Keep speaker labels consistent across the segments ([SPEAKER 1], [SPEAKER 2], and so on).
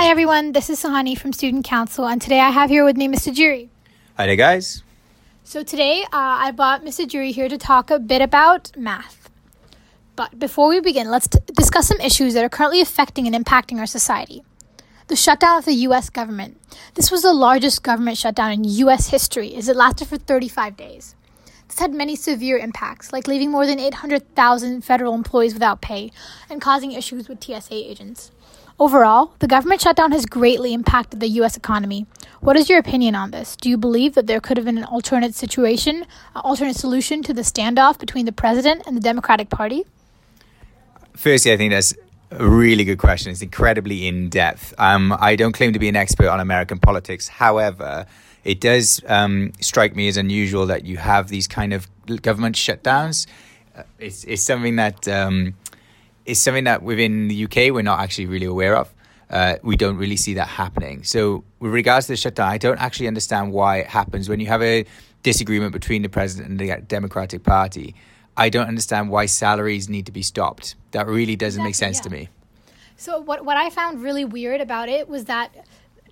[SPEAKER 1] Hi everyone, this is Suhani from Student Council, and today I have here with me Mr. Jury.
[SPEAKER 2] Hi there, guys.
[SPEAKER 1] So today uh, I brought Mr. Jury here to talk a bit about math. But before we begin, let's t- discuss some issues that are currently affecting and impacting our society. The shutdown of the US government. This was the largest government shutdown in US history as it lasted for 35 days. This had many severe impacts, like leaving more than 800,000 federal employees without pay and causing issues with TSA agents. Overall, the government shutdown has greatly impacted the U.S. economy. What is your opinion on this? Do you believe that there could have been an alternate situation, an alternate solution to the standoff between the president and the Democratic Party?
[SPEAKER 2] Firstly, I think that's a really good question. It's incredibly in depth. Um, I don't claim to be an expert on American politics. However, it does um, strike me as unusual that you have these kind of government shutdowns. Uh, it's, it's something that um, is something that within the UK we're not actually really aware of. Uh, we don't really see that happening. So, with regards to the shutdown, I don't actually understand why it happens when you have a disagreement between the president and the Democratic Party. I don't understand why salaries need to be stopped. That really doesn't exactly, make sense
[SPEAKER 1] yeah.
[SPEAKER 2] to me.
[SPEAKER 1] So, what what I found really weird about it was that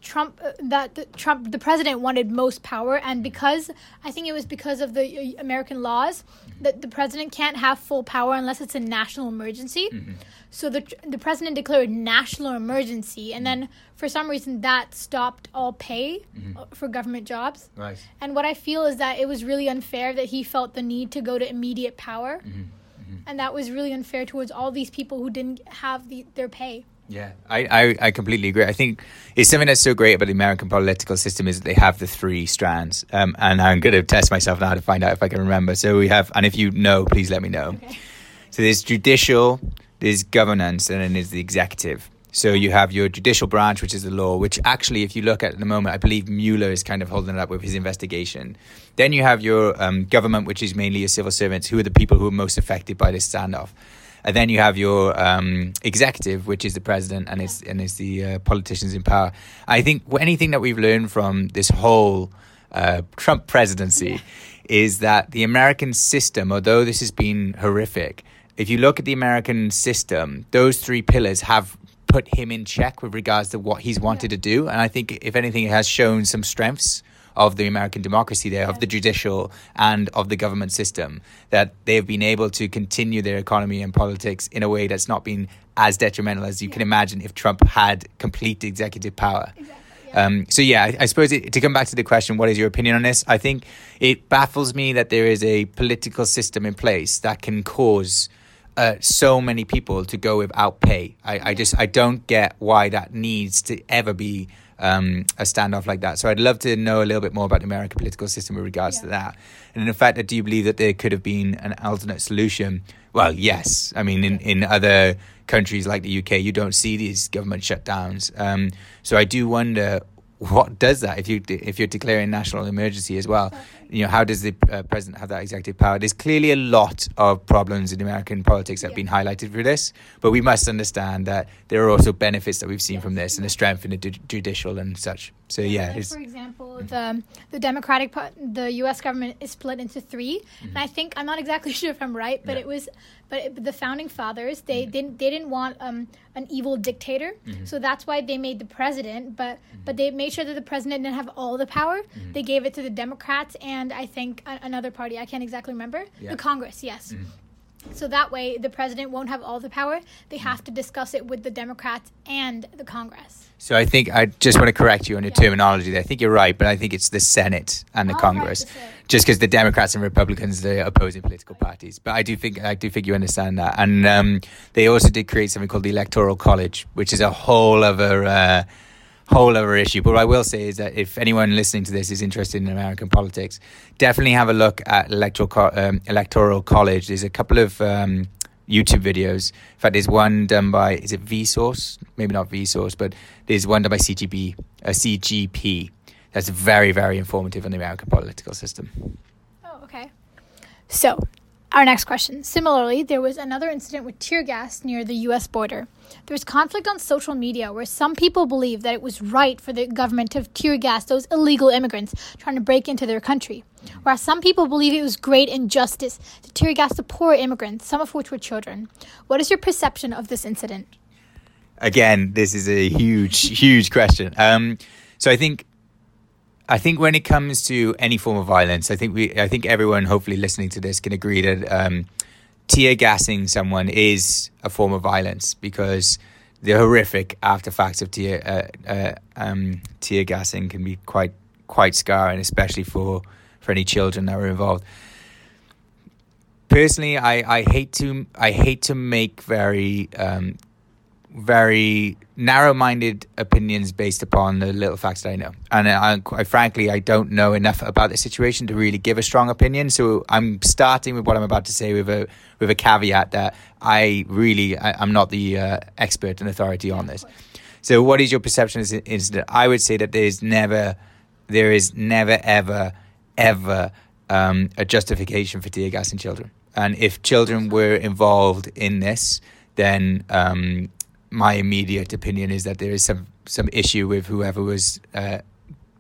[SPEAKER 1] Trump uh, that the, Trump the president wanted most power and because I think it was because of the uh, American laws that the president can't have full power unless it's a national emergency. Mm-hmm. So the the president declared national emergency and then for some reason that stopped all pay mm-hmm. Uh, for government jobs.
[SPEAKER 2] Right.
[SPEAKER 1] And what I feel is that it was really unfair that he felt the need to go to immediate power. Mm-hmm. mm-hmm. And that was really unfair towards all these people who didn't have the, their pay.
[SPEAKER 2] Yeah, I, I, I, completely agree. I think it's something that's so great about the American political system is that they have the three strands. Um, and I'm going to test myself now to find out if I can remember. So we have, and if you know, please let me know. Okay. So there's judicial, there's governance, and then there's the executive. So you have your judicial branch, which is the law, which actually, if you look at the moment, I believe Mueller is kind of holding it up with his investigation. Then you have your um, government, which is mainly your civil servants, who are the people who are most affected by this standoff. And then you have your um, executive, which is the president, and it's and it's the uh, politicians in power. I think anything that we've learned from this whole uh, Trump presidency yeah. is that the American system, although this has been horrific, if you look at the American system, those three pillars have put him in check with regards to what he's wanted yeah. to do, and I think if anything, it has shown some strengths of the American democracy there, of the judicial and of the government system, that they've been able to continue their economy and politics in a way that's not been as detrimental as you yeah. can imagine if Trump had complete executive power. Exactly. Um, so yeah, I, I suppose it, to come back to the question, what is your opinion on this? I think it baffles me that there is a political system in place that can cause uh, so many people to go without pay. I, I just I don't get why that needs to ever be um, a standoff like that. So I'd love to know a little bit more about the American political system with regards yeah. to that. And in fact, do you believe that there could have been an alternate solution? Well, yes. I mean, in, in other countries like the UK, you don't see these government shutdowns. Um, so I do wonder what does that if you if you're declaring national emergency as well you know how does the uh, president have that executive power there's clearly a lot of problems in american politics that have been highlighted through this but we must understand that there are also benefits that we've seen from this and the strength in the judicial and such so yeah
[SPEAKER 1] like for example the the democratic the us government is split into 3 mm-hmm. and i think i'm not exactly sure if i'm right but yeah. it was but it, the founding fathers they mm-hmm. didn't they didn't want um, an evil dictator mm-hmm. so that's why they made the president but mm-hmm. but they made sure that the president didn't have all the power mm-hmm. they gave it to the democrats and i think another party i can't exactly remember yeah. the congress yes mm-hmm. So that way, the president won't have all the power. They have to discuss it with the Democrats and the Congress.
[SPEAKER 2] So I think I just want to correct you on your yeah. terminology there. I think you're right, but I think it's the Senate and the oh, Congress, right, just because the Democrats and Republicans are opposing political parties. But I do think I do think you understand that, and um, they also did create something called the Electoral College, which is a whole other. Uh, whole other issue. But what I will say is that if anyone listening to this is interested in American politics, definitely have a look at electoral co- um, electoral college. There's a couple of um, YouTube videos. In fact, there's one done by is it Vsauce? Maybe not Vsauce, but there's one done by CGB, a uh, CGP. That's very very informative on the American political system.
[SPEAKER 1] Oh, okay. So our next question. Similarly, there was another incident with tear gas near the US border. There's conflict on social media where some people believe that it was right for the government to tear gas those illegal immigrants trying to break into their country, whereas some people believe it was great injustice to tear gas the poor immigrants, some of which were children. What is your perception of this incident?
[SPEAKER 2] again, this is a huge, huge question. Um, so I think, I think when it comes to any form of violence, I think we, I think everyone, hopefully listening to this, can agree that um, tear gassing someone is a form of violence because the horrific after facts of tear uh, uh, um, tear gassing can be quite quite scarring, especially for for any children that were involved. Personally, I, I hate to I hate to make very um, very narrow-minded opinions based upon the little facts that I know, and I, I, frankly I don't know enough about the situation to really give a strong opinion. So I'm starting with what I'm about to say with a with a caveat that I really I, am not the uh, expert and authority on this. So what is your perception of this incident? I would say that there is never there is never ever ever um, a justification for tear gassing children, and if children were involved in this, then um, my immediate opinion is that there is some some issue with whoever was uh,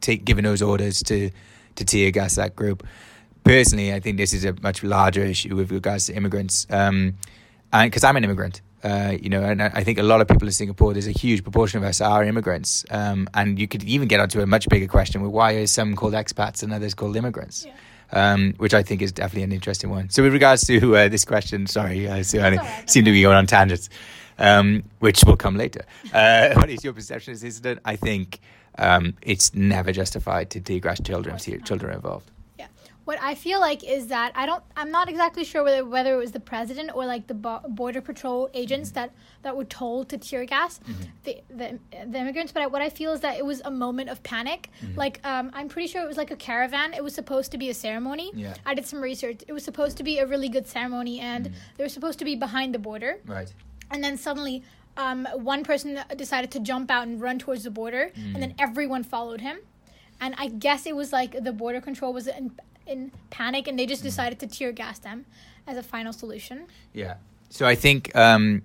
[SPEAKER 2] take, giving those orders to to tear gas that group. Personally, I think this is a much larger issue with regards to immigrants, um, and because I'm an immigrant, uh, you know, and I think a lot of people in Singapore, there's a huge proportion of us are immigrants, um, and you could even get onto a much bigger question: with why are some called expats and others called immigrants? Yeah. Um, which I think is definitely an interesting one. So, with regards to uh, this question, sorry, uh, I seem to be going on tangents um, which will come later. Uh, what is your perception of this incident? I think um, it's never justified to degrade children children involved.
[SPEAKER 1] Yeah. What I feel like is that I don't. I'm not exactly sure whether whether it was the president or like the border patrol agents that that were told to tear gas mm-hmm. the, the, the immigrants. But what I feel is that it was a moment of panic. Mm-hmm. Like um, I'm pretty sure it was like a caravan. It was supposed to be a ceremony.
[SPEAKER 2] Yeah.
[SPEAKER 1] I did some research. It was supposed to be a really good ceremony, and mm-hmm. they were supposed to be behind the border.
[SPEAKER 2] Right
[SPEAKER 1] and then suddenly um, one person decided to jump out and run towards the border, mm. and then everyone followed him. And I guess it was like the border control was in, in panic, and they just mm. decided to tear gas them as a final solution.
[SPEAKER 2] Yeah. So I think um,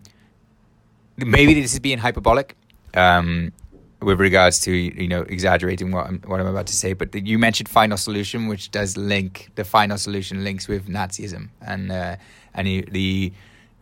[SPEAKER 2] maybe this is being hyperbolic um, with regards to you know exaggerating what I'm what I'm about to say. But the, you mentioned final solution, which does link the final solution links with Nazism and uh, and the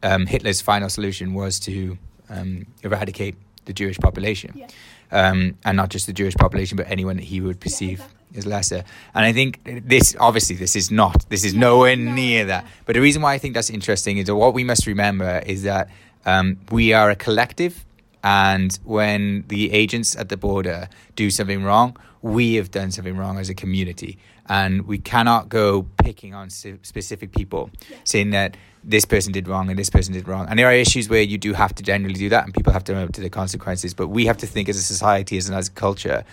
[SPEAKER 2] um, Hitler's final solution was to um, eradicate the Jewish population, yeah. um, and not just the Jewish population, but anyone that he would perceive yeah, exactly. as lesser. And I think this, obviously, this is not, this is nowhere no, near that. But the reason why I think that's interesting is that what we must remember is that um, we are a collective, and when the agents at the border do something wrong, we have done something wrong as a community, and we cannot go picking on specific people, yeah. saying that this person did wrong and this person did wrong. And there are issues where you do have to generally do that and people have to know to the consequences. But we have to think as a society, as, and as a culture,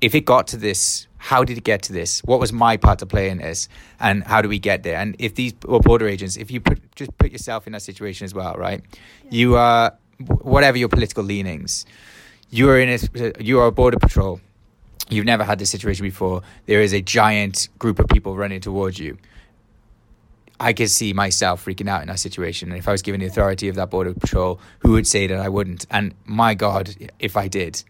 [SPEAKER 2] if it got to this, how did it get to this? What was my part to play in this? And how do we get there? And if these or border agents, if you put, just put yourself in that situation as well, right? Yeah. You are, whatever your political leanings, you are in a, you are a border patrol. You've never had this situation before. There is a giant group of people running towards you I could see myself freaking out in that situation. And if I was given the authority of that border patrol, who would say that I wouldn't? And my God, if I did,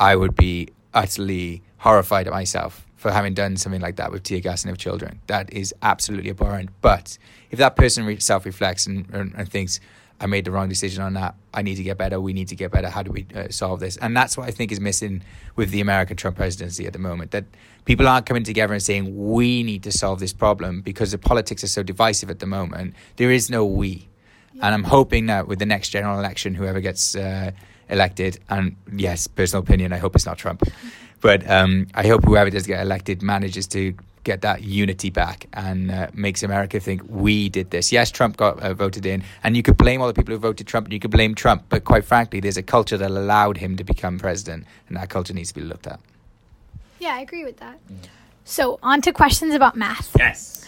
[SPEAKER 2] I would be utterly horrified at myself for having done something like that with tear gassing of children. That is absolutely abhorrent. But if that person self reflects and, and, and thinks, I made the wrong decision on that. I need to get better. We need to get better. How do we uh, solve this? And that's what I think is missing with the American Trump presidency at the moment. That people aren't coming together and saying we need to solve this problem because the politics are so divisive at the moment. There is no we, yeah. and I'm hoping that with the next general election, whoever gets uh, elected, and yes, personal opinion, I hope it's not Trump, but um, I hope whoever does get elected manages to get that unity back and uh, makes America think we did this. Yes, Trump got uh, voted in, and you could blame all the people who voted Trump, and you could blame Trump, but quite frankly, there's a culture that allowed him to become president, and that culture needs to be looked at.
[SPEAKER 1] Yeah, I agree with that. Mm. So, on to questions about math.
[SPEAKER 2] Yes.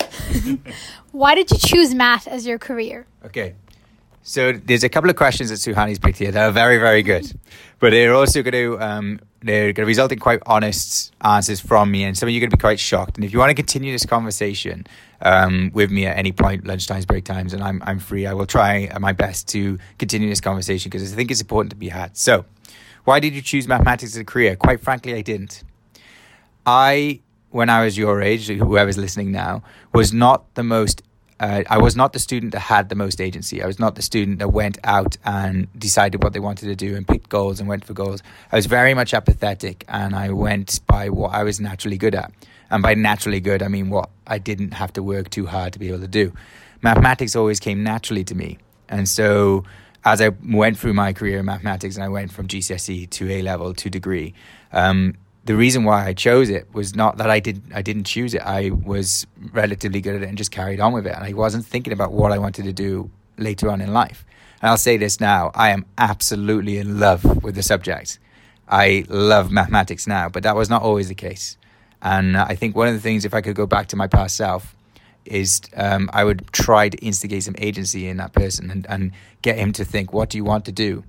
[SPEAKER 1] Why did you choose math as your career?
[SPEAKER 2] Okay. So there's a couple of questions that Suhani's picked here that are very, very good, but they're also going to um, they're going to result in quite honest answers from me, and some of you are going to be quite shocked. And if you want to continue this conversation um, with me at any point, lunchtimes, break times, and I'm I'm free, I will try my best to continue this conversation because I think it's important to be had. So, why did you choose mathematics as a career? Quite frankly, I didn't. I when I was your age, whoever's listening now, was not the most uh, I was not the student that had the most agency. I was not the student that went out and decided what they wanted to do and picked goals and went for goals. I was very much apathetic and I went by what I was naturally good at. And by naturally good, I mean what I didn't have to work too hard to be able to do. Mathematics always came naturally to me. And so as I went through my career in mathematics and I went from GCSE to A level to degree, um, the reason why I chose it was not that I didn't I didn't choose it. I was relatively good at it and just carried on with it. And I wasn't thinking about what I wanted to do later on in life. And I'll say this now, I am absolutely in love with the subject. I love mathematics now, but that was not always the case. And I think one of the things, if I could go back to my past self, is um, I would try to instigate some agency in that person and, and get him to think, what do you want to do?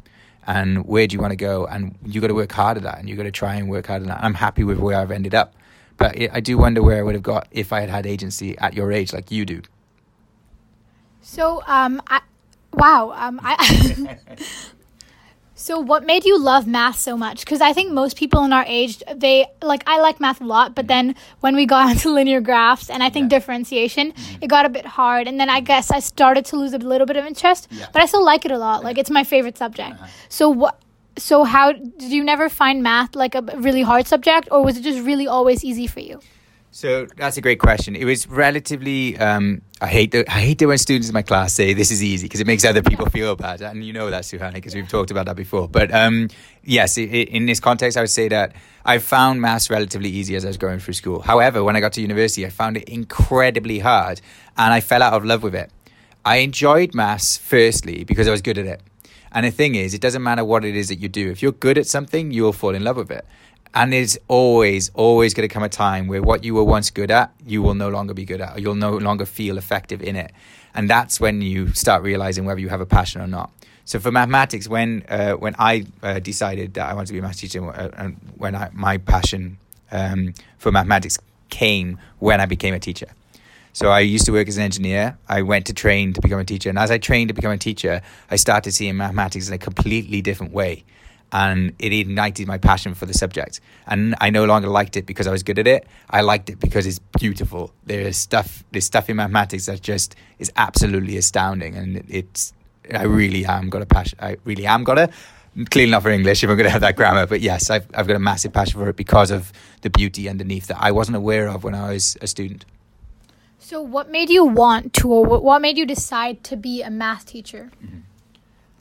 [SPEAKER 2] And where do you want to go? And you got to work hard at that, and you got to try and work hard at that. I'm happy with where I've ended up, but I do wonder where I would have got if I had had agency at your age, like you do.
[SPEAKER 1] So, um, I, wow, um, I. So, what made you love math so much? Because I think most people in our age, they like, I like math a lot, but then when we got into linear graphs and I think yeah. differentiation, mm-hmm. it got a bit hard. And then I guess I started to lose a little bit of interest, yeah. but I still like it a lot. Like, it's my favorite subject. Uh-huh. So, what? So, how did you never find math like a really hard subject, or was it just really always easy for you?
[SPEAKER 2] So that's a great question. It was relatively. Um, I hate the, I hate it when students in my class say this is easy because it makes other people feel bad, and you know that, Suhani, because we've talked about that before. But um, yes, it, it, in this context, I would say that I found maths relatively easy as I was going through school. However, when I got to university, I found it incredibly hard, and I fell out of love with it. I enjoyed maths firstly because I was good at it. And the thing is, it doesn't matter what it is that you do. If you're good at something, you'll fall in love with it. And there's always, always going to come a time where what you were once good at, you will no longer be good at, or you'll no longer feel effective in it. And that's when you start realizing whether you have a passion or not. So for mathematics, when uh, when I uh, decided that I wanted to be a math teacher, uh, and when I, my passion um, for mathematics came when I became a teacher. So I used to work as an engineer. I went to train to become a teacher, and as I trained to become a teacher, I started seeing mathematics in a completely different way and it ignited my passion for the subject. And I no longer liked it because I was good at it. I liked it because it's beautiful. There's stuff, there's stuff in mathematics that just is absolutely astounding, and it's. I really am got a passion. I really am got a. Clearly not for English if I'm going to have that grammar, but yes, I've I've got a massive passion for it because of the beauty underneath that I wasn't aware of when I was a student.
[SPEAKER 1] So, what made you want to, or what made you decide to be a math teacher? Mm-hmm.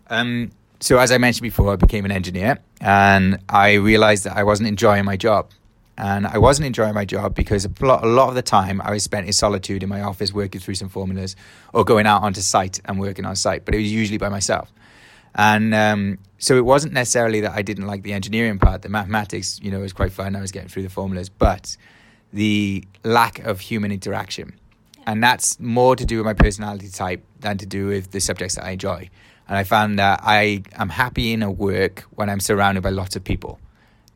[SPEAKER 2] Um, so as I mentioned before, I became an engineer and I realized that I wasn't enjoying my job. And I wasn't enjoying my job because a lot, a lot of the time I was spent in solitude in my office working through some formulas or going out onto site and working on site, but it was usually by myself. And um, so it wasn't necessarily that I didn't like the engineering part. The mathematics, you know, was quite fun. I was getting through the formulas, but the lack of human interaction. And that's more to do with my personality type than to do with the subjects that I enjoy. And I found that I am happy in a work when I'm surrounded by lots of people.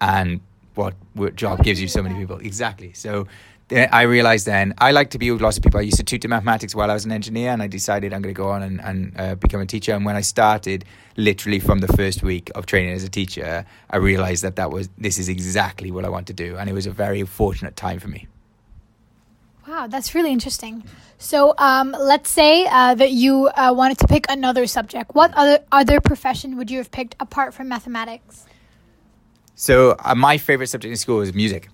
[SPEAKER 2] And what work job gives you so many people? Exactly. So I realized then I like to be with lots of people. I used to tutor mathematics while I was an engineer, and I decided I'm going to go on and, and uh, become a teacher. And when I started, literally from the first week of training as a teacher, I realized that that was this is exactly what I want to do, and it was a very fortunate time for me.
[SPEAKER 1] Wow, that's really interesting. So, um, let's say uh, that you uh, wanted to pick another subject. What other other profession would you have picked apart from mathematics?
[SPEAKER 2] So, uh, my favorite subject in school was music.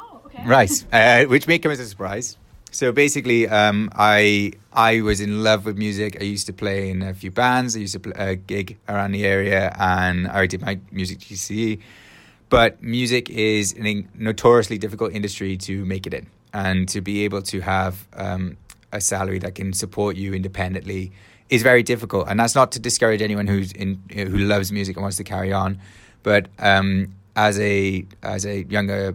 [SPEAKER 1] Oh, okay.
[SPEAKER 2] Right, uh, which may come as a surprise. So basically, um, I I was in love with music. I used to play in a few bands. I used to play a gig around the area, and I did my music GCE. But music is a notoriously difficult industry to make it in and to be able to have um, a salary that can support you independently is very difficult. And that's not to discourage anyone who's in who loves music and wants to carry on, but um, as a as a younger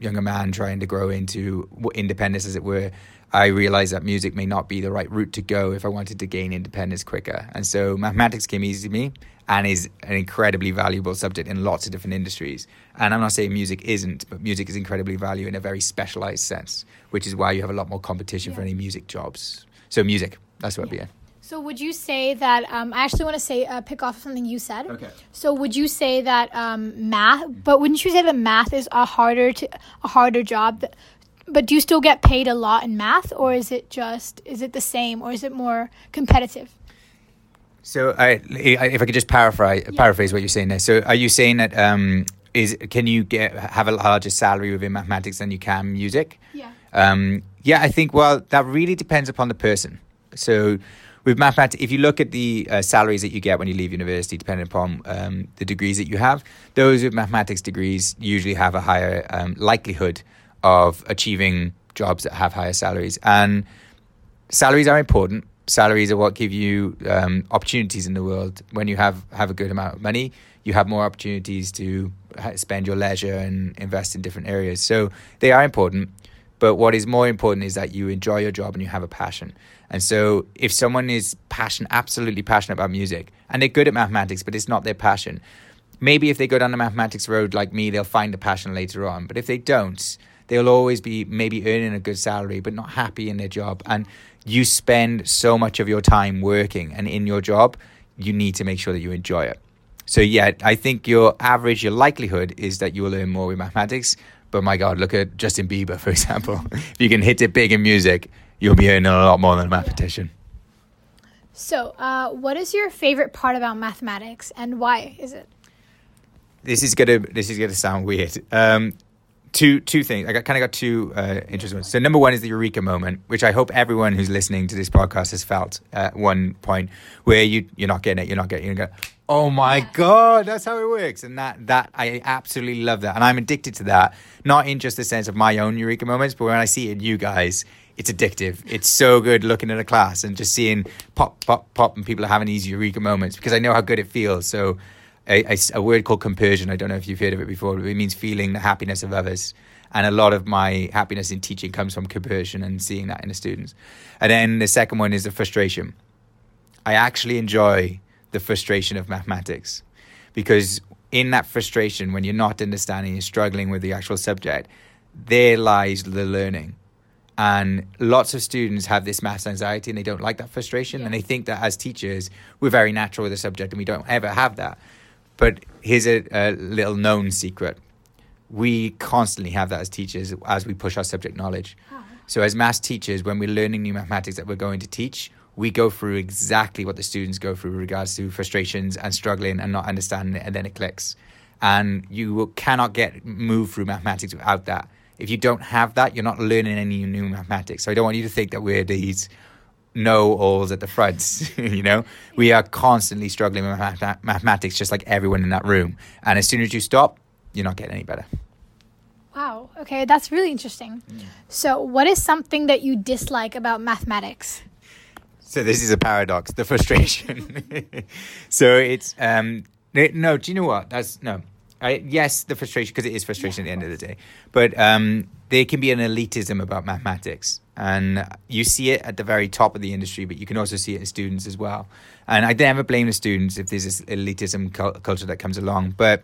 [SPEAKER 2] younger man trying to grow into independence, as it were, I realized that music may not be the right route to go if I wanted to gain independence quicker. And so mathematics came easy to me and is an incredibly valuable subject in lots of different industries. And I'm not saying music isn't, but music is incredibly valuable in a very specialized sense, which is why you have a lot more competition yeah. for any music jobs. So music, that's what yeah. I'd be.
[SPEAKER 1] So would you say that um, I actually want to say uh, pick off something you said.
[SPEAKER 2] Okay.
[SPEAKER 1] So would you say that um, math? But wouldn't you say that math is a harder to a harder job? That, but do you still get paid a lot in math, or is it just is it the same, or is it more competitive?
[SPEAKER 2] So, I, if I could just paraphrase yeah. paraphrase what you're saying there. So, are you saying that um, is can you get have a larger salary within mathematics than you can music?
[SPEAKER 1] Yeah.
[SPEAKER 2] Um, yeah, I think well that really depends upon the person. So, with mathematics, if you look at the uh, salaries that you get when you leave university, depending upon um, the degrees that you have, those with mathematics degrees usually have a higher um, likelihood of achieving jobs that have higher salaries. And salaries are important. Salaries are what give you um, opportunities in the world. When you have, have a good amount of money, you have more opportunities to spend your leisure and invest in different areas. So they are important. But what is more important is that you enjoy your job and you have a passion. And so if someone is passionate, absolutely passionate about music, and they're good at mathematics, but it's not their passion, maybe if they go down the mathematics road like me, they'll find a passion later on. But if they don't, they'll always be maybe earning a good salary but not happy in their job and you spend so much of your time working and in your job you need to make sure that you enjoy it. So yeah i think your average your likelihood is that you will earn more with mathematics but my god look at justin bieber for example. If you can hit it big in music you'll be earning a lot more than a mathematician.
[SPEAKER 1] So uh, what is your favorite part about mathematics and why is it?
[SPEAKER 2] This is gonna this is gonna sound weird. Um, two two things. I got kind of got two uh, interesting ones. So number one is the eureka moment, which I hope everyone who's listening to this podcast has felt at one point where you you're not getting it, you're not getting, it, you're going, oh my god, that's how it works, and that that I absolutely love that, and I'm addicted to that. Not in just the sense of my own eureka moments, but when I see it in you guys. It's addictive. It's so good looking at a class and just seeing pop, pop, pop, and people are having these eureka moments because I know how good it feels. So a, a, a, word called compersion. I don't know if you've heard of it before, but it means feeling the happiness of others. And a lot of my happiness in teaching comes from compersion and seeing that in the students. And then the second one is the frustration. I actually enjoy the frustration of mathematics because in that frustration, when you're not understanding, you're struggling with the actual subject, there lies the learning. And lots of students have this maths anxiety and they don't like that frustration. Yeah. And they think that as teachers, we're very natural with the subject and we don't ever have that. But here's a, a little known secret. We constantly have that as teachers as we push our subject knowledge. Oh. So, as maths teachers, when we're learning new mathematics that we're going to teach, we go through exactly what the students go through with regards to frustrations and struggling and not understanding it, and then it clicks. And you cannot get moved through mathematics without that. If you don't have that, you're not learning any new mathematics. So I don't want you to think that we're these know alls at the fronts. you know, we are constantly struggling with math- mathematics, just like everyone in that room. And as soon as you stop, you're not getting any better.
[SPEAKER 1] Wow. Okay, that's really interesting. Mm. So, what is something that you dislike about mathematics?
[SPEAKER 2] So this is a paradox, the frustration. so it's um no, do you know what? That's no. I, yes, the frustration because it is frustration yeah, at the end of the day. But um, there can be an elitism about mathematics, and you see it at the very top of the industry, but you can also see it in students as well. And I never blame the students if there's this elitism culture that comes along, but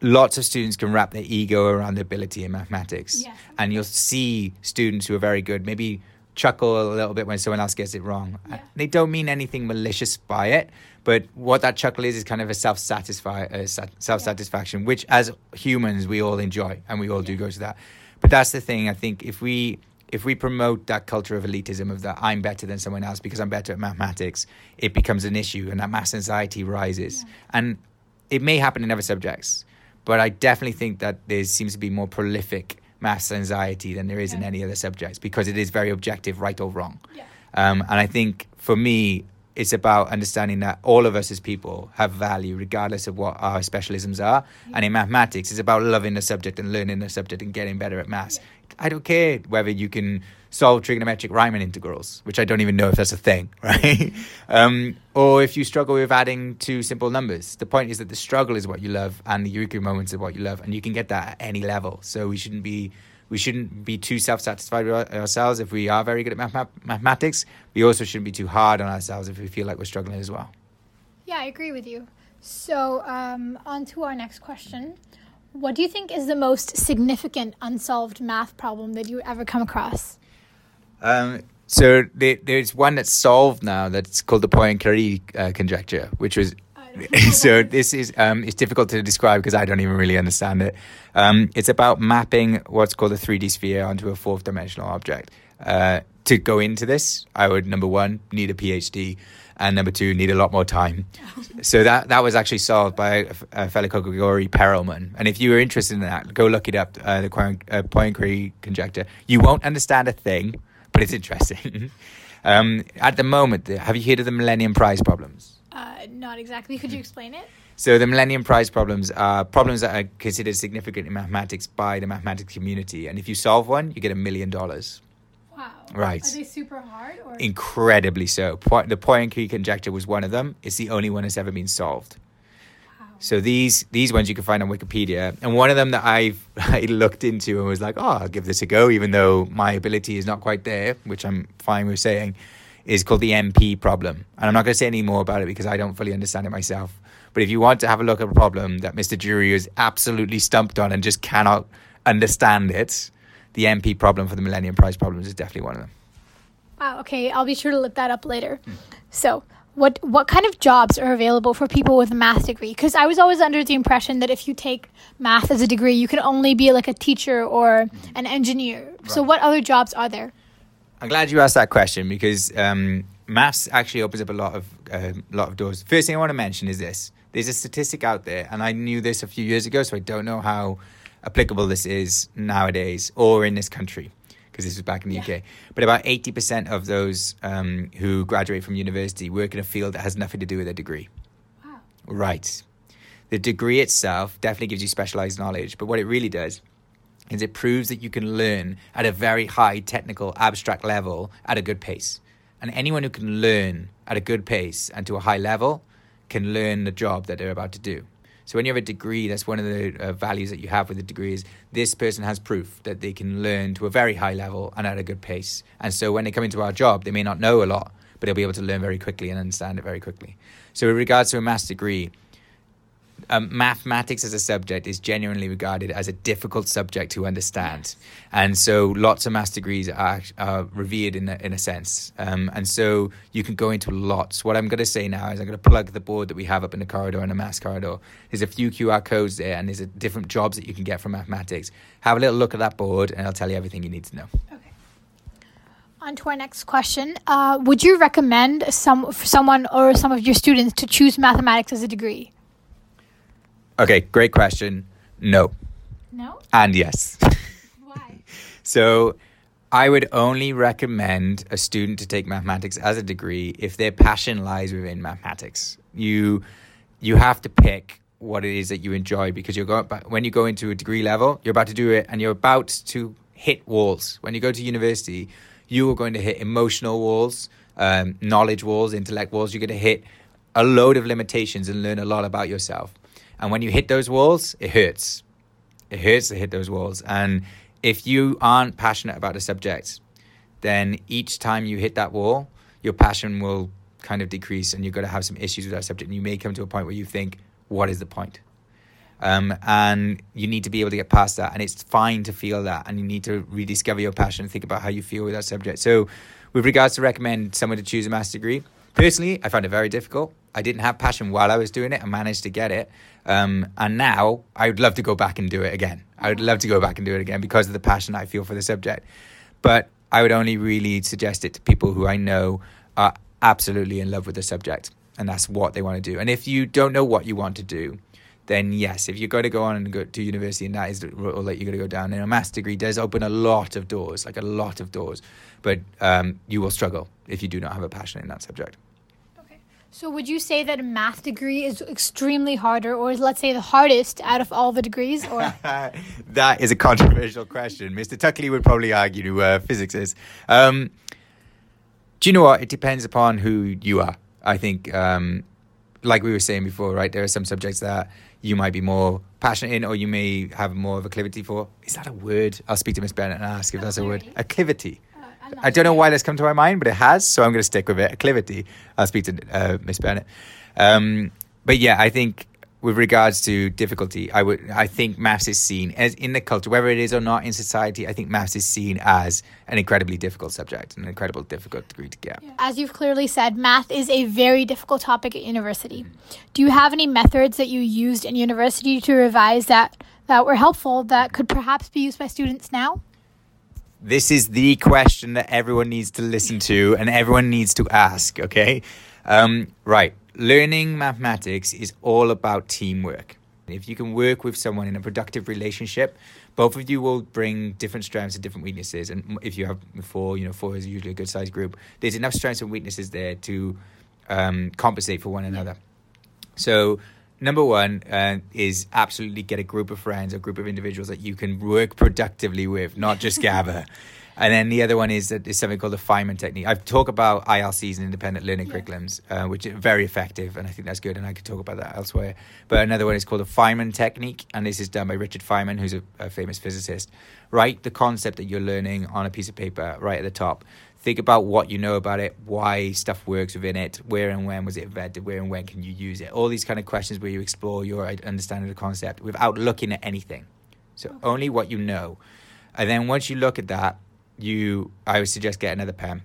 [SPEAKER 2] lots of students can wrap their ego around their ability in mathematics, yeah. and you'll see students who are very good, maybe chuckle a little bit when someone else gets it wrong. Yeah. They don't mean anything malicious by it, but what that chuckle is is kind of a self satisfy self satisfaction, yeah. which as humans we all enjoy and we all do go to that. But that's the thing. I think if we if we promote that culture of elitism of that I'm better than someone else because I'm better at mathematics, it becomes an issue and that maths anxiety rises. And it may happen in other subjects, but I definitely think that there seems to be more prolific maths anxiety than there is yeah. in any other subjects because it is very objective, right or wrong. Yeah. Um, and I think for me, it's about understanding that all of us as people have value regardless of what our specialisms are. And in mathematics, it's about loving the subject and learning the subject and getting better at maths. I don't care whether you can solve trigonometric Riemann integrals, which I don't even know if that's a thing, right? um, or if you struggle with adding two simple numbers. The point is that the struggle is what you love and the eureka moments are what you love, and you can get that at any level. So we shouldn't be we shouldn't be too self-satisfied with ourselves if we are very good at math- mathematics. We also shouldn't be too hard on ourselves if we feel like we're struggling as well.
[SPEAKER 1] Yeah, I agree with you. So, um, on to our next question. What do you think is the most significant unsolved math problem that you ever come across?
[SPEAKER 2] Um, so there's one that's solved now that's called the Poincare uh, conjecture, which was so this is um, it's difficult to describe because I don't even really understand it. Um, it's about mapping what's called a 3D sphere onto a fourth dimensional object. Uh, to go into this, I would number one need a PhD, and number two need a lot more time. so that that was actually solved by a fellow called Grigori Perelman. And if you were interested in that, go look it up. Uh, the uh, Poincare conjecture. You won't understand a thing, but it's interesting. um, at the moment, have you heard of the Millennium Prize problems?
[SPEAKER 1] Uh, not exactly. Could you explain it?
[SPEAKER 2] So the Millennium Prize problems are problems that are considered significant in mathematics by the mathematics community, and if you solve one, you get a million dollars.
[SPEAKER 1] Wow.
[SPEAKER 2] Right.
[SPEAKER 1] Are they super hard? Or?
[SPEAKER 2] Incredibly so. The Poincare conjecture was one of them. It's the only one that's ever been solved. Wow. So these these ones you can find on Wikipedia, and one of them that I've I looked into and was like, oh, I'll give this a go, even though my ability is not quite there, which I'm fine with saying is called the NP problem. And I'm not going to say any more about it because I don't fully understand it myself. But if you want to have a look at a problem that Mr. Jury is absolutely stumped on and just cannot understand it, the NP problem for the Millennium Prize problems is definitely one of them.
[SPEAKER 1] Wow, okay, I'll be sure to look that up later. Hmm. So, what what kind of jobs are available for people with a math degree? Because I was always under the impression that if you take math as a degree, you can only be like a teacher or an engineer. Right. So, what other jobs are there?
[SPEAKER 2] I'm glad you asked that question because um, maths actually opens up a lot of a uh, lot of doors. First thing I want to mention is this: there's a statistic out there, and I knew this a few years ago, so I don't know how applicable this is nowadays or in this country because this was back in the yeah. UK. But about 80% of those um, who graduate from university work in a field that has nothing to do with their degree.
[SPEAKER 1] Wow.
[SPEAKER 2] Right. The degree itself definitely gives you specialized knowledge, but what it really does is it proves that you can learn at a very high technical abstract level at a good pace. And anyone who can learn at a good pace and to a high level can learn the job that they're about to do. So when you have a degree, that's one of the uh, values that you have with a degree is this person has proof that they can learn to a very high level and at a good pace. And so when they come into our job, they may not know a lot, but they'll be able to learn very quickly and understand it very quickly. So with regards to a master's degree, um, mathematics as a subject is genuinely regarded as a difficult subject to understand, and so lots of math degrees are, are revered in a, in a sense, um, and so you can go into lots. What I'm going to say now is I'm going to plug the board that we have up in the corridor in the math corridor. There's a few QR codes there, and there's a different jobs that you can get from mathematics. Have a little look at that board, and I'll tell you everything you need to know.
[SPEAKER 1] Okay. On to our next question. Uh, would you recommend some someone or some of your students to choose mathematics as a degree?
[SPEAKER 2] Okay, great question. No.
[SPEAKER 1] No?
[SPEAKER 2] And yes.
[SPEAKER 1] Why?
[SPEAKER 2] so I would only recommend a student to take mathematics as a degree if their passion lies within mathematics. You you have to pick what it is that you enjoy because you're going when you go into a degree level, you're about to do it and you're about to hit walls. When you go to university, you are going to hit emotional walls, um, knowledge walls, intellect walls. You're going to hit a load of limitations and learn a lot about yourself. And when you hit those walls, it hurts. It hurts to hit those walls. And if you aren't passionate about a subject, then each time you hit that wall, your passion will kind of decrease and you're going to have some issues with that subject. And you may come to a point where you think, what is the point? Um, and you need to be able to get past that. And it's fine to feel that. And you need to rediscover your passion and think about how you feel with that subject. So, with regards to recommend someone to choose a master's degree, personally, I found it very difficult. I didn't have passion while I was doing it. I managed to get it. Um, and now I would love to go back and do it again. I would love to go back and do it again because of the passion I feel for the subject. But I would only really suggest it to people who I know are absolutely in love with the subject and that's what they want to do. And if you don't know what you want to do, then yes, if you're going to go on and go to university and that is the that you're going to go down, and a master's degree does open a lot of doors, like a lot of doors, but um, you will struggle if you do not have a passion in that subject.
[SPEAKER 1] So, would you say that a math degree is extremely harder, or is, let's say, the hardest out of all the degrees? Or
[SPEAKER 2] that is a controversial question. Mr. Tuckley would probably argue uh, physics is. Um, do you know what? It depends upon who you are. I think, um, like we were saying before, right? There are some subjects that you might be more passionate in, or you may have more of a acclivity for. Is that a word? I'll speak to Miss Bennett and ask if that's a word. Acclivity. I don't know why that's come to my mind, but it has, so I'm going to stick with it. Acclivity. I'll speak to uh, Miss Bennett. Um, but yeah, I think with regards to difficulty, I would I think maths is seen as in the culture, whether it is or not in society. I think maths is seen as an incredibly difficult subject, an incredible difficult degree to get.
[SPEAKER 1] As you've clearly said, math is a very difficult topic at university. Do you have any methods that you used in university to revise that that were helpful that could perhaps be used by students now?
[SPEAKER 2] This is the question that everyone needs to listen to and everyone needs to ask. Okay, um, right learning mathematics is all about teamwork. If you can work with someone in a productive relationship, both of you will bring different strengths and different weaknesses. And if you have four, you know, four is usually a good sized group. There's enough strengths and weaknesses there to um, compensate for one another. So, number one uh, is absolutely get a group of friends, a group of individuals that you can work productively with, not just gather. And then the other one is that is something called the Feynman technique. I've talked about ILCs and independent learning yeah. curriculums, uh, which are very effective, and I think that's good. And I could talk about that elsewhere. But another one is called the Feynman technique, and this is done by Richard Feynman, who's a, a famous physicist. Write the concept that you're learning on a piece of paper right at the top. Think about what you know about it, why stuff works within it, where and when was it invented, where and when can you use it. All these kind of questions where you explore your understanding of the concept without looking at anything. So okay. only what you know. And then once you look at that, you I would suggest get another pen.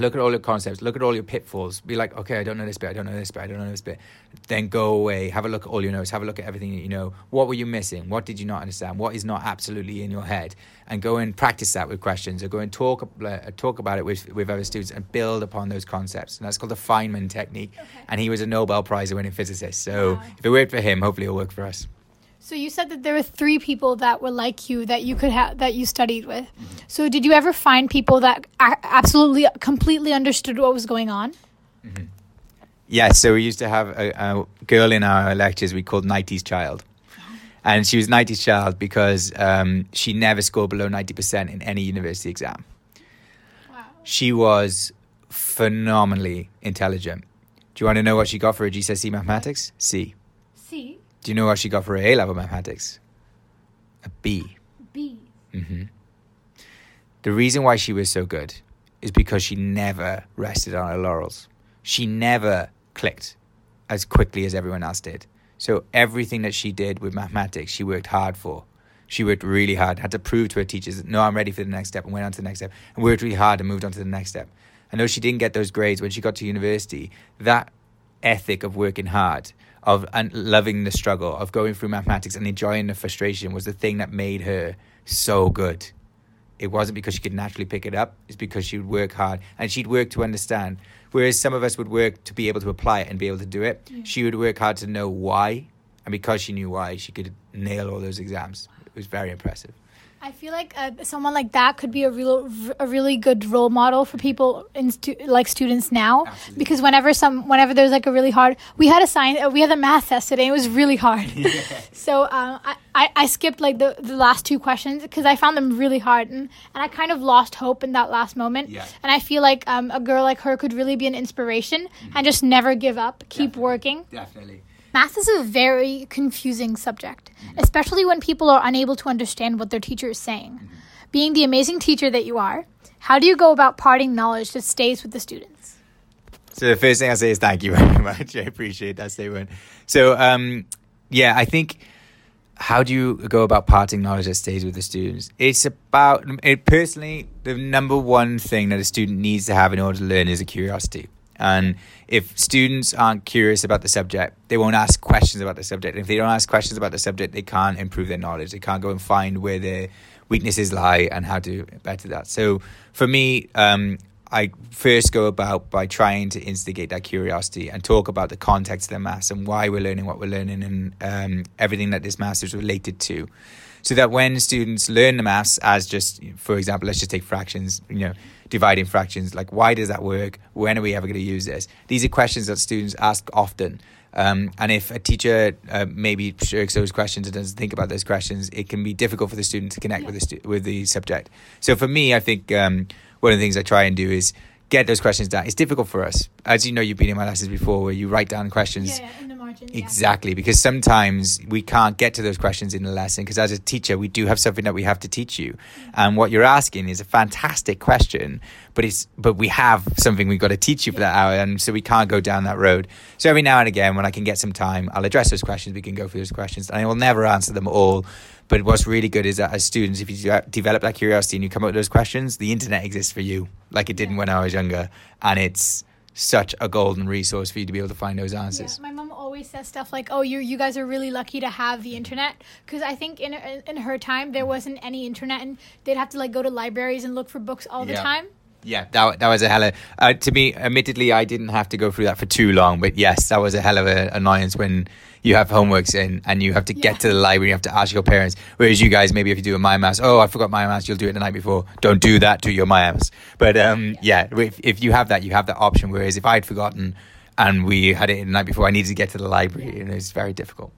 [SPEAKER 2] Look at all your concepts, look at all your pitfalls. Be like, okay, I don't know this bit, I don't know this bit, I don't know this bit. Then go away, have a look at all your notes, have a look at everything that you know. What were you missing? What did you not understand? What is not absolutely in your head? And go and practice that with questions, or go and talk uh, talk about it with, with other students and build upon those concepts. And that's called the Feynman technique. Okay. And he was a Nobel Prize winning physicist. So wow. if it worked for him, hopefully it'll work for us.
[SPEAKER 1] So you said that there were three people that were like you that you could have that you studied with. So did you ever find people that absolutely completely understood what was going on?
[SPEAKER 2] Mm-hmm. Yeah, so we used to have a, a, girl in our lectures we called 90s child. And she was 90s child because um, she never scored below 90% in any university exam. Wow. She was phenomenally intelligent. Do you want to know what she got for her GCSE mathematics? C. C. Do you know what she got for A level mathematics? A B.
[SPEAKER 1] B.
[SPEAKER 2] Mm-hmm. The reason why she was so good is because she never rested on her laurels. She never clicked as quickly as everyone else did. So everything that she did with mathematics, she worked hard for. She worked really hard, had to prove to her teachers no, I'm ready for the next step, and went on to the next step, and worked really hard and moved on to the next step. I know she didn't get those grades when she got to university. That ethic of working hard of and loving the struggle of going through mathematics and enjoying the frustration was the thing that made her so good. It wasn't because she could naturally pick it up, it's because she would work hard and she'd work to understand. Whereas some of us would work to be able to apply it and be able to do it, yeah. she would work hard to know why. And because she knew why, she could nail all those exams. It was very impressive.
[SPEAKER 1] I feel like uh, someone like that could be a real, a really good role model for people in stu- like students now. Absolutely. Because whenever some, whenever there's like a really hard, we had a science, uh, we had a math test today. It was really hard. Yeah. so um, I, I, I skipped like the, the last two questions because I found them really hard, and, and I kind of lost hope in that last moment. Yeah. And I feel like um, a girl like her could really be an inspiration mm-hmm. and just never give up, keep
[SPEAKER 2] Definitely.
[SPEAKER 1] working.
[SPEAKER 2] Definitely.
[SPEAKER 1] Math is a very confusing subject, especially when people are unable to understand what their teacher is saying. Being the amazing teacher that you are, how do you go about parting knowledge that stays with the students?
[SPEAKER 2] So the first thing I say is thank you very much. I appreciate that statement. So um, yeah, I think how do you go about parting knowledge that stays with the students? It's about it personally. The number one thing that a student needs to have in order to learn is a curiosity. And if students aren't curious about the subject, they won't ask questions about the subject. And if they don't ask questions about the subject, they can't improve their knowledge. They can't go and find where their weaknesses lie and how to better that. So for me, um, I first go about by trying to instigate that curiosity and talk about the context of the maths and why we're learning what we're learning and um, everything that this maths is related to. So that when students learn the maths as just, for example, let's just take fractions, you know, dividing fractions. Like, why does that work? When are we ever going to use this? These are questions that students ask often. Um, and if a teacher uh, maybe shirks those questions and doesn't think about those questions, it can be difficult for the student to connect yeah. with the stu- with the subject. So for me, I think um, one of the things I try and do is get those questions down. It's difficult for us, as you know. You've been in my lessons before, where you write down questions.
[SPEAKER 1] Yeah, yeah margin. yeah.
[SPEAKER 2] Exactly, because sometimes we can't get to those questions in the lesson because as a teacher, we do have something that we have to teach you. And what you're asking is a fantastic question, but it's but we have something we've got to teach you for that hour, and so we can't go down that road. So every now and again, when I can get some time, I'll address those questions. We can go through those questions, and I will never answer them all. But what's really good is that as students, if you develop that curiosity and you come up with those questions, the internet exists for you, like it didn't when I was younger, and it's such a golden resource for you to be able to find those
[SPEAKER 1] Yeah,
[SPEAKER 2] answers.
[SPEAKER 1] my mom always says stuff like, "Oh, you you guys are really lucky to have the internet," because I think in in her time there wasn't any internet, and they'd have to like go to libraries and look for books all the time.
[SPEAKER 2] Yeah, that, that was a hell of. Uh, to me, admittedly, I didn't have to go through that for too long, but yes, that was a hell of an annoyance when you have homeworks in and you have to get
[SPEAKER 1] Yeah.
[SPEAKER 2] to the library, you have to ask your parents. Whereas you guys, maybe if you do a my maths, oh, I forgot my maths, you'll do it the night before. Don't do that to your my maths. But um, yeah, if, if you have that, you have that option. Whereas if I'd forgotten and we had it the night before, I needed to get to the library, and it's very difficult.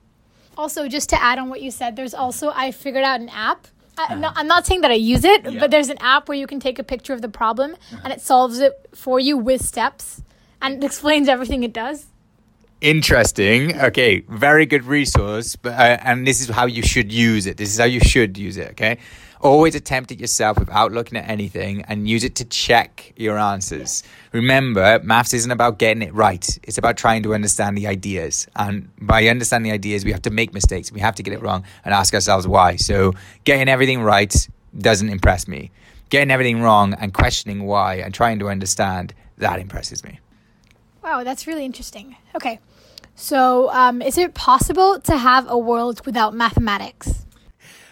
[SPEAKER 1] Also, just to add on what you said, there's also I figured out an app. I, no, I'm not saying that I use it,
[SPEAKER 2] Yeah.
[SPEAKER 1] but there's an app where you can take a picture of the problem and it solves it for you with steps and it explains everything it does.
[SPEAKER 2] Interesting. Okay, very good resource. But uh, and this is how you should use it. This is how you should use it. Okay, always attempt it yourself without looking at anything, and use it to check your answers. Remember, maths isn't about getting it right. It's about trying to understand the ideas. And by understanding the ideas, we have to make mistakes. We have to get it wrong and ask ourselves why. So getting everything right doesn't impress me. Getting everything wrong and questioning why and trying to understand that impresses me.
[SPEAKER 1] Wow, that's really interesting. Okay, so um, is it possible to have a world without mathematics?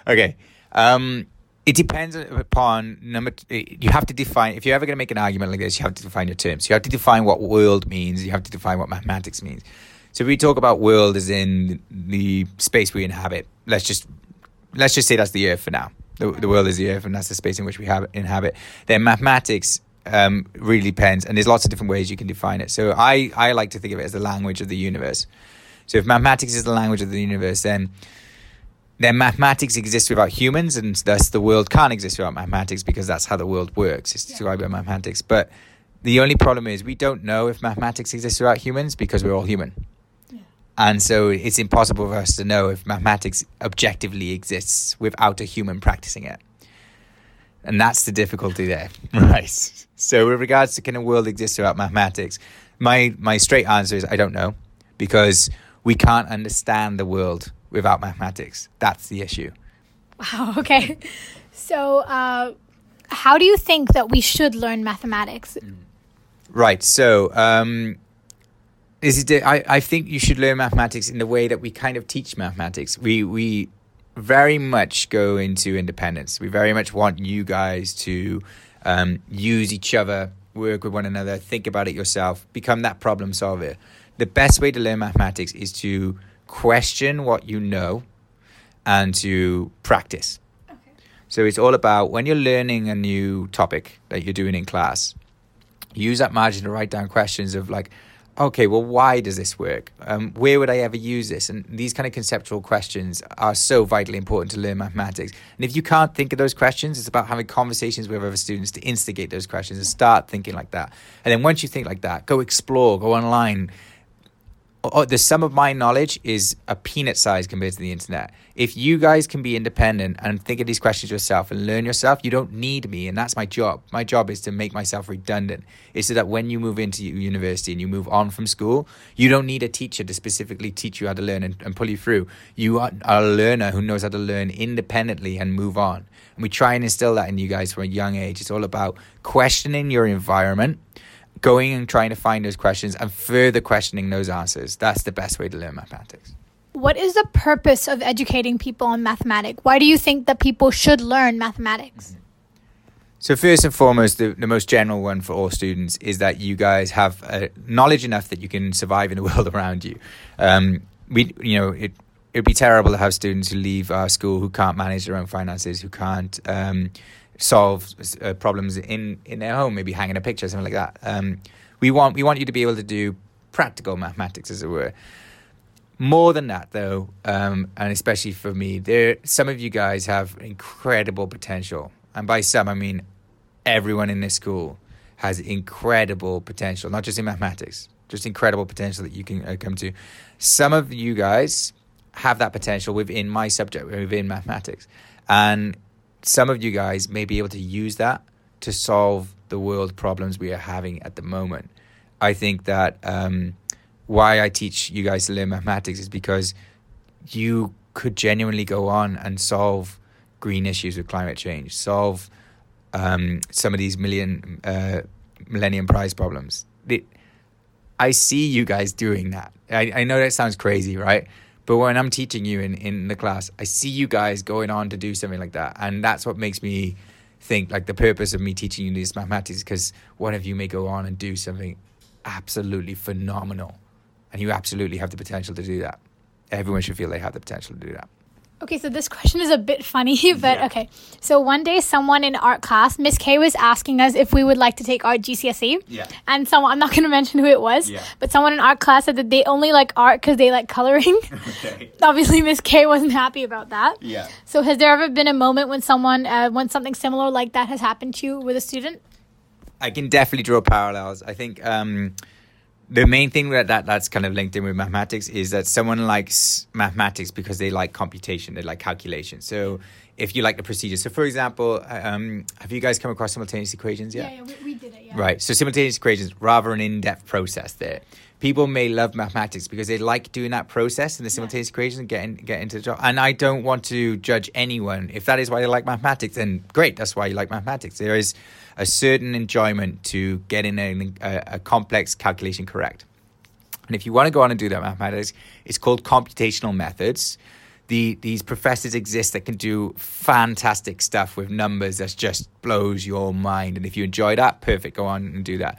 [SPEAKER 2] Okay. Um, it depends upon number. T- you have to define. If you're ever going to make an argument like this, you have to define your terms. You have to define what world means. You have to define what mathematics means. So if we talk about world as in the space we inhabit, let's just let's just say that's the Earth for now. The, the world is the Earth, and that's the space in which we have, inhabit. Then mathematics um, really depends, and there's lots of different ways you can define it. So I I like to think of it as the language of the universe. So if mathematics is the language of the universe, then then mathematics exists without humans, and thus the world can't exist without mathematics because that's how the world works. It's described by mathematics. But the only problem is we don't know if mathematics exists without humans because we're all human. And so it's impossible for us to know if mathematics objectively exists without a human practicing it. And that's the difficulty there. Right. So with regards to can a world exist without mathematics, my my straight answer is I don't know because we can't understand the world without mathematics. That's the issue.
[SPEAKER 1] Wow, okay. So, uh, how do you think that we should learn mathematics?
[SPEAKER 2] Right. So, um, is it? I I think you should learn mathematics in the way that we kind of teach mathematics. We we very much go into independence. We very much want you guys to um, use each other, work with one another, think about it yourself, become that problem solver. The best way to learn mathematics is to question what you know and to practice. So it's all about when you're learning a new topic that you're doing in class, use that margin to write down questions of like, okay, well, why does this work? Um, where would I ever use this? And these kind of conceptual questions are so vitally important to learn mathematics. And if you can't think of those questions, it's about having conversations with other students to instigate those questions and start thinking like that. And then once you think like that, go explore, go online, Oh, oh, the sum of my knowledge is a peanut size compared to the internet. If you guys can be independent and think of these questions yourself and learn yourself, you don't need me, and that's my job. My job is to make myself redundant. Is so that when you move into university and you move on from school, you don't need a teacher to specifically teach you how to learn and, and pull you through. You are a learner who knows how to learn independently and move on. And we try and instill that in you guys from a young age. It's all about questioning your environment going and trying to find those questions and further questioning those answers. That's the best way to learn mathematics.
[SPEAKER 1] What is the purpose of educating people on mathematics? Why do you think that people should learn mathematics?
[SPEAKER 2] So first and foremost, the, the most general one for all students is that you guys have uh, knowledge enough that you can survive in the world around you. Um, we, you know, it it'd be terrible to have students who leave our school who can't manage their own finances, who can't um, solve uh, problems in in their home, maybe hanging a picture, something like that. Um, we want we want you to be able to do practical mathematics, as it were. More than that, though, um, and especially for me, there some of you guys have incredible potential, and by some I mean everyone in this school has incredible potential, not just in mathematics, just incredible potential that you can uh, come to. Some of you guys have that potential within my subject, within mathematics, and some of you guys may be able to use that to solve the world problems we are having at the moment. I think that um, why I teach you guys to learn mathematics is because you could genuinely go on and solve green issues with climate change, solve um, some of these million uh, Millennium Prize problems. It, I see you guys doing that. I, I know that sounds crazy, right? But when I'm teaching you in, in the class, I see you guys going on to do something like that. And that's what makes me think like the purpose of me teaching you these mathematics because one of you may go on and do something absolutely phenomenal. And you absolutely have the potential to do that. Everyone should feel they have the potential to do that.
[SPEAKER 1] Okay, so this question is a bit funny, but
[SPEAKER 2] Yeah.
[SPEAKER 1] okay. So one day, someone in art class, Miss K was asking us if we would like to take art GCSE.
[SPEAKER 2] Yeah.
[SPEAKER 1] And someone, I'm not going to mention who it was,
[SPEAKER 2] Yeah.
[SPEAKER 1] but someone in art class said that they only like art because they like coloring.
[SPEAKER 2] Okay.
[SPEAKER 1] Obviously, Miss K wasn't happy about that.
[SPEAKER 2] Yeah.
[SPEAKER 1] So has there ever been a moment when someone, uh, when something similar like that has happened to you with a student?
[SPEAKER 2] I can definitely draw parallels. I think um, the main thing that, that that's kind of linked in with mathematics is that someone likes mathematics because they like computation, they like calculation. So if you like the procedure, so for example, um, have you guys come across simultaneous equations yet?
[SPEAKER 1] we, we did it, yeah.
[SPEAKER 2] Right. So simultaneous equations, rather an in-depth process there. People may love mathematics because they like doing that process in the simultaneous equations and getting get into the job. And I don't want to judge anyone. If that is why they like mathematics, then great. That's why you like mathematics. There is a certain enjoyment to getting a, a, a complex calculation correct. And if you want to go on and do that mathematics, it's called computational methods. The, these professors exist that can do fantastic stuff with numbers that just blows your mind. And if you enjoy that, perfect, go on and do that.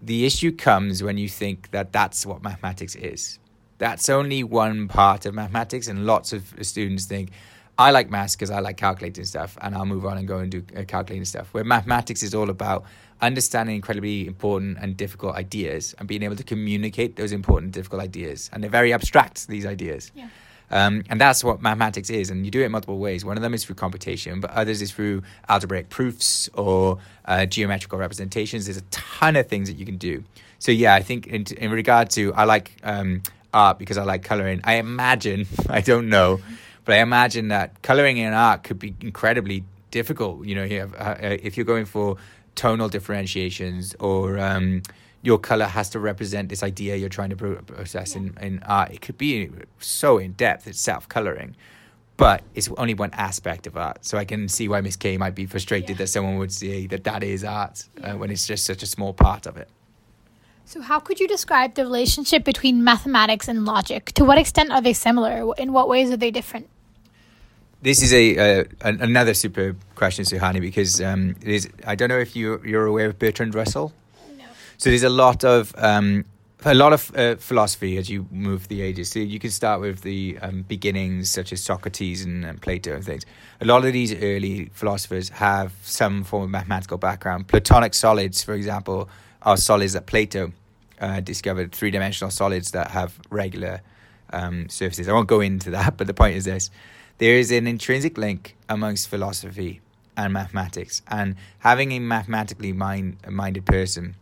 [SPEAKER 2] The issue comes when you think that that's what mathematics is. That's only one part of mathematics, and lots of students think, I like maths because I like calculating stuff, and I'll move on and go and do uh, calculating stuff. Where mathematics is all about understanding incredibly important and difficult ideas and being able to communicate those important, difficult ideas. And they're very abstract, these ideas.
[SPEAKER 1] Yeah.
[SPEAKER 2] Um, and that's what mathematics is. And you do it multiple ways. One of them is through computation, but others is through algebraic proofs or uh, geometrical representations. There's a ton of things that you can do. So, yeah, I think in, in regard to, I like um, art because I like coloring. I imagine, I don't know, but I imagine that coloring in art could be incredibly difficult. You know, you have, uh, if you're going for tonal differentiations or um, your color has to represent this idea you're trying to pro- process in, in art. It could be so in depth, it's self coloring, but it's only one aspect of art. So I can see why Miss K might be frustrated
[SPEAKER 1] Yeah.
[SPEAKER 2] that someone would say that that is art uh, when it's just such a small part of it.
[SPEAKER 1] So how could you describe the relationship between mathematics and logic? To what extent are they similar? In what ways are they different?
[SPEAKER 2] This is a uh, another superb question, Suhani, because um, it is, I don't know if you you're aware of Bertrand Russell. So there's a lot of um, a lot of uh, philosophy as you move the ages. So you can start with the um, beginnings, such as Socrates and, and Plato and things. A lot of these early philosophers have some form of mathematical background. Platonic solids, for example, are solids that Plato uh, discovered, three dimensional solids that have regular um, surfaces. I won't go into that, but the point is this: there is an intrinsic link amongst philosophy and mathematics, and having a mathematically mind, minded person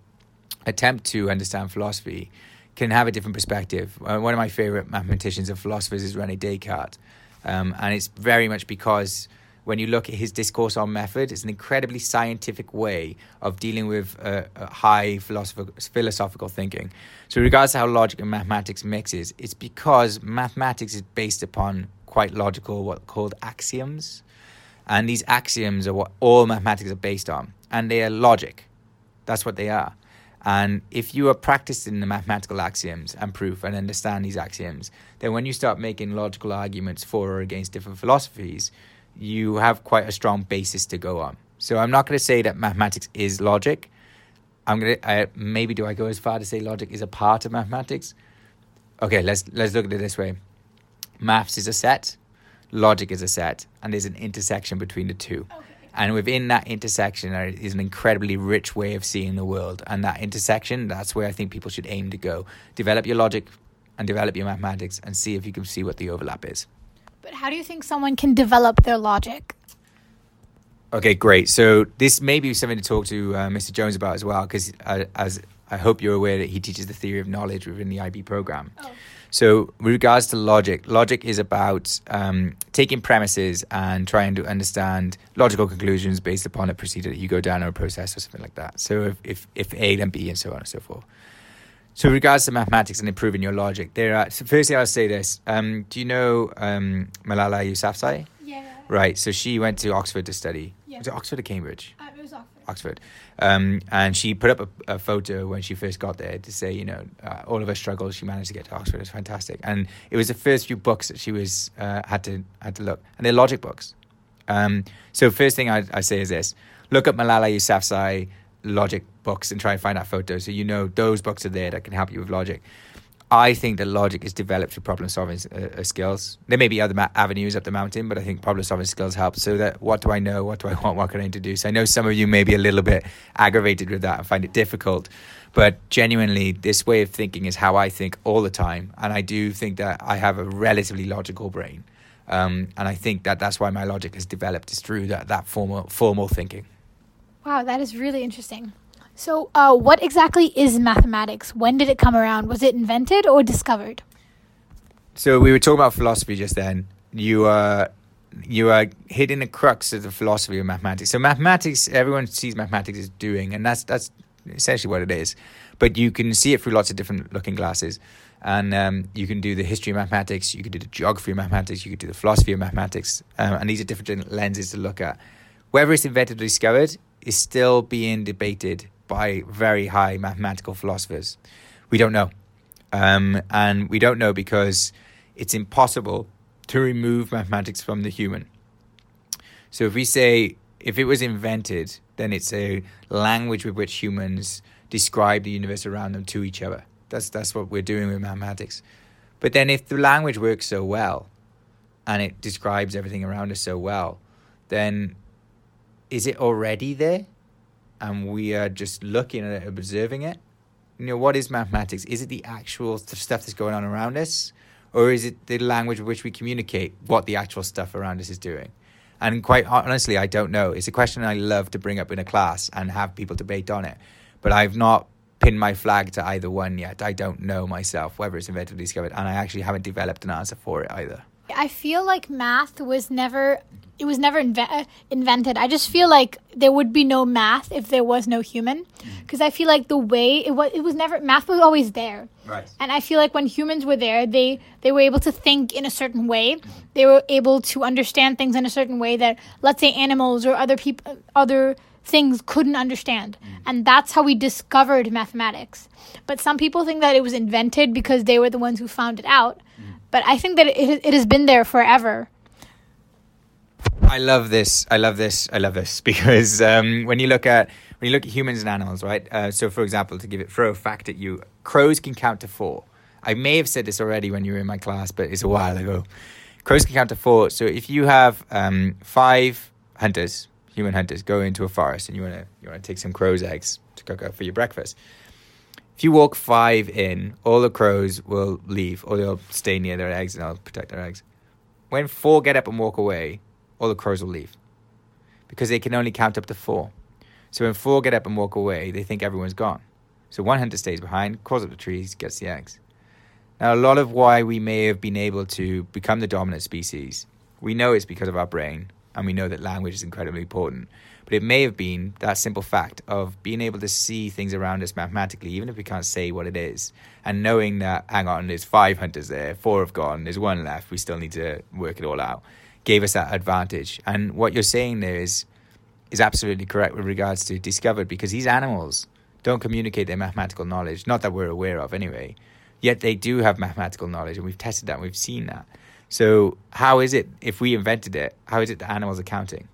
[SPEAKER 2] attempt to understand philosophy can have a different perspective. Uh, one of my favorite mathematicians and philosophers is Rene Descartes, um, and it's very much because when you look at his discourse on method, it's an incredibly scientific way of dealing with uh, uh, high philosophical thinking. So, regards to how logic and mathematics mixes, it's because mathematics is based upon quite logical, what called axioms, and these axioms are what all mathematics are based on, and they are logic. That's what they are. And if you are practicing the mathematical axioms and proof and understand these axioms, then when you start making logical arguments for or against different philosophies, you have quite a strong basis to go on. So I'm not going to say that mathematics is logic. I'm going to maybe do I go as far to say logic is a part of mathematics? Okay, let's let's look at it this way. Maths is a set, logic is a set, and there's an intersection between the two. And within that intersection is an incredibly rich way of seeing the world. And that intersection, that's where I think people should aim to go. Develop your logic and develop your mathematics and see if you can see what the overlap is.
[SPEAKER 1] But how do you think someone can develop their logic?
[SPEAKER 2] Okay, great. So this may be something to talk to uh, Mr. Jones about as well, because uh, as I hope you're aware that he teaches the theory of knowledge within the IB program. Oh. So, with regards to logic, logic is about um, taking premises and trying to understand logical conclusions based upon a procedure that you go down or a process or something like that. So, if, if, if A then B and so on and so forth. So, with regards to mathematics and improving your logic, there are. So firstly, I'll say this: um, Do you know um, Malala Yousafzai?
[SPEAKER 1] Yeah.
[SPEAKER 2] Right. So she went to Oxford to study.
[SPEAKER 1] Yeah.
[SPEAKER 2] Was it Oxford or Cambridge?
[SPEAKER 1] Uh, Oxford.
[SPEAKER 2] Um, and she put up a, a, photo when she first got there to say, you know, uh, all of her struggles, she managed to get to Oxford. It was fantastic. And it was the first few books that she was uh, had to had to look, and they're logic books. Um, so first thing I, I say is this: look at Malala Yousafzai logic books and try and find that photo, so you know those books are there that can help you with logic. I think that logic is developed through problem solving uh, uh, skills. There may be other ma- avenues up the mountain, but I think problem solving skills help. So that what do I know? What do I want? What can I introduce? I know some of you may be a little bit aggravated with that and find it difficult, but genuinely, this way of thinking is how I think all the time, and I do think that I have a relatively logical brain, um, and I think that that's why my logic has developed is through that that formal formal thinking.
[SPEAKER 1] Wow, that is really interesting. So, uh, what exactly is mathematics? When did it come around? Was it invented or discovered?
[SPEAKER 2] So we were talking about philosophy just then. You are you are hitting the crux of the philosophy of mathematics. So mathematics, everyone sees mathematics as doing, and that's that's essentially what it is. But you can see it through lots of different looking glasses, and um, you can do the history of mathematics, you can do the geography of mathematics, you can do the philosophy of mathematics, um, and these are different lenses to look at. Whether it's invented or discovered is still being debated by very high mathematical philosophers? We don't know. Um, and we don't know because it's impossible to remove mathematics from the human. So if we say if it was invented, then it's a language with which humans describe the universe around them to each other. That's that's what we're doing with mathematics. But then if the language works so well and it describes everything around us so well, then is it already there? And we are just looking at it, observing it. You know, what is mathematics? Is it the actual stuff that's going on around us, or is it the language with which we communicate what the actual stuff around us is doing? And quite honestly, I don't know. It's a question I love to bring up in a class and have people debate on it, but I've not pinned my flag to either one yet. I don't know myself whether it's invented or discovered, and I actually haven't developed an answer for it either.
[SPEAKER 1] I feel like math was never it was never inve- uh, invented. I just feel like there would be no math if there was no human, because mm. I feel like the way it was, it was never math was always there.
[SPEAKER 2] Right.
[SPEAKER 1] And I feel like when humans were there, they they were able to think in a certain way. They were able to understand things in a certain way that, let's say, animals or other people, other things couldn't understand. Mm. And that's how we discovered mathematics. But some people think that it was invented because they were the ones who found it out. But I think that it, it has been there forever.
[SPEAKER 2] I love this. I love this. I love this because um, when you look at when you look at humans and animals, right? Uh, so, for example, to give it throw a fact at you, crows can count to four. I may have said this already when you were in my class, but it's a while ago. Crows can count to four. So, if you have um, five hunters, human hunters, go into a forest and you want to you want to take some crows' eggs to cook up for your breakfast. If you walk five in, all the crows will leave, or they'll stay near their eggs and they'll protect their eggs. When four get up and walk away, all the crows will leave because they can only count up to four. So when four get up and walk away, they think everyone's gone. So one hunter stays behind, crawls up the trees, gets the eggs. Now, a lot of why we may have been able to become the dominant species, we know it's because of our brain, and we know that language is incredibly important. But it may have been that simple fact of being able to see things around us mathematically, even if we can't say what it is, and knowing that, hang on, there's five hunters there, four have gone, there's one left, we still need to work it all out gave us that advantage. And what you're saying there is is absolutely correct with regards to discovered because these animals don't communicate their mathematical knowledge, not that we're aware of anyway. Yet they do have mathematical knowledge, and we've tested that, and we've seen that. So, how is it, if we invented it, how is it that animals are counting?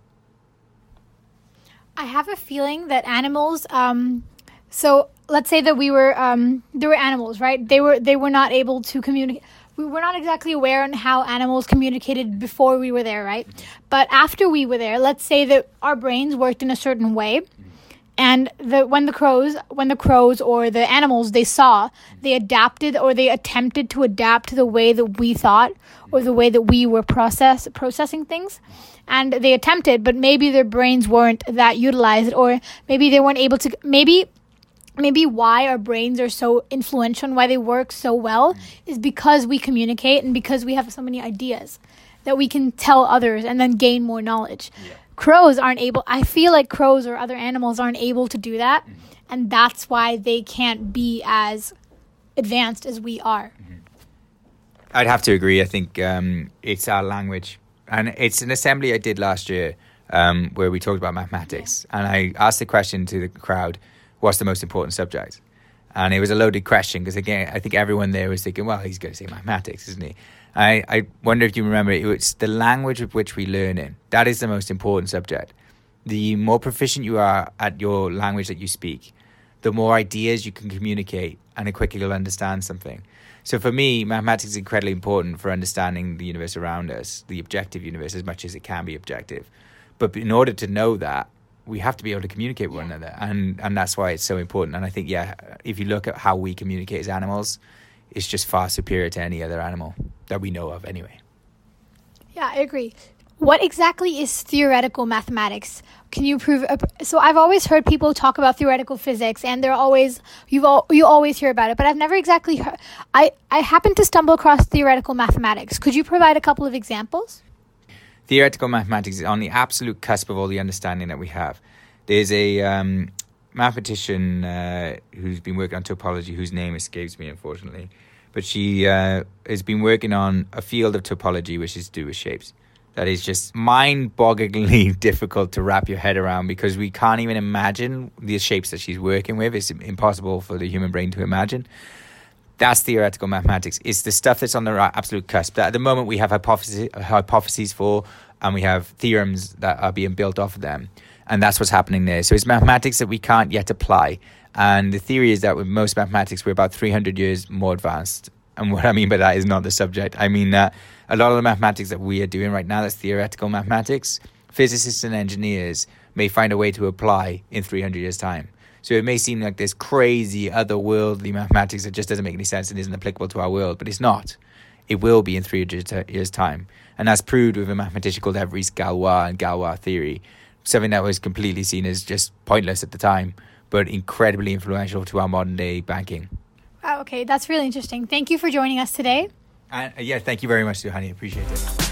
[SPEAKER 1] I have a feeling that animals, um, so let's say that we were, um, there were animals, right? They were, they were not able to communicate we were not exactly aware on how animals communicated before we were there, right? But after we were there, let's say that our brains worked in a certain way, and the when the crows when the crows or the animals they saw, they adapted or they attempted to adapt to the way that we thought or the way that we were process processing things. And they attempted, but maybe their brains weren't that utilized, or maybe they weren't able to. Maybe maybe why our brains are so influential and why they work so well is because we communicate and because we have so many ideas that we can tell others and then gain more knowledge.
[SPEAKER 2] Yeah.
[SPEAKER 1] Crows aren't able, I feel like crows or other animals aren't able to do that.
[SPEAKER 2] Mm-hmm.
[SPEAKER 1] And that's why they can't be as advanced as we are.
[SPEAKER 2] I'd have to agree. I think um, it's our language, and it's an assembly I did last year um, where we talked about mathematics, and I asked the question to the crowd, "What's the most important subject?" And it was a loaded question because again, I think everyone there was thinking, "Well, he's going to say mathematics, isn't he?" I, I wonder if you remember it was the language with which we learn in. That is the most important subject. The more proficient you are at your language that you speak, the more ideas you can communicate, and the quicker you'll understand something. So for me, mathematics is incredibly important for understanding the universe around us, the objective universe, as much as it can be objective. But in order to know that, we have to be able to communicate with one another, and and that's why it's so important. And I think, yeah, if you look at how we communicate as animals, it's just far superior to any other animal that we know of, anyway.
[SPEAKER 1] Yeah, I agree. What exactly is theoretical mathematics? Can you prove? So I've always heard people talk about theoretical physics, and they're always you've all, you always hear about it, but I've never exactly heard. I I happened to stumble across theoretical mathematics. Could you provide a couple of examples?
[SPEAKER 2] Theoretical mathematics is on the absolute cusp of all the understanding that we have. There's a um, mathematician uh, who's been working on topology, whose name escapes me, unfortunately, but she uh, has been working on a field of topology which is to do with shapes that is just mind-bogglingly difficult to wrap your head around because we can't even imagine the shapes that she's working with. It's impossible for the human brain to imagine. That's theoretical mathematics. It's the stuff that's on the absolute cusp. That at the moment we have hypotheses for, and we have theorems that are being built off of them, and that's what's happening there. So it's mathematics that we can't yet apply. And the theory is that with most mathematics, we're about 300 years more advanced. And what I mean by that is not the subject. I mean that a lot of the mathematics that we are doing right now, that's theoretical mathematics, physicists and engineers may find a way to apply in 300 years' time. So it may seem like this crazy otherworldly mathematics that just doesn't make any sense and isn't applicable to our world, but it's not. It will be in 300 years' time. And that's proved with a mathematician called Évariste Galois and Galois theory, something that was completely seen as just pointless at the time, but incredibly influential to our modern day banking.
[SPEAKER 1] Wow, okay, that's really interesting. Thank you for joining us today.
[SPEAKER 2] Uh, yeah, thank you very much, Suhani. Appreciate it.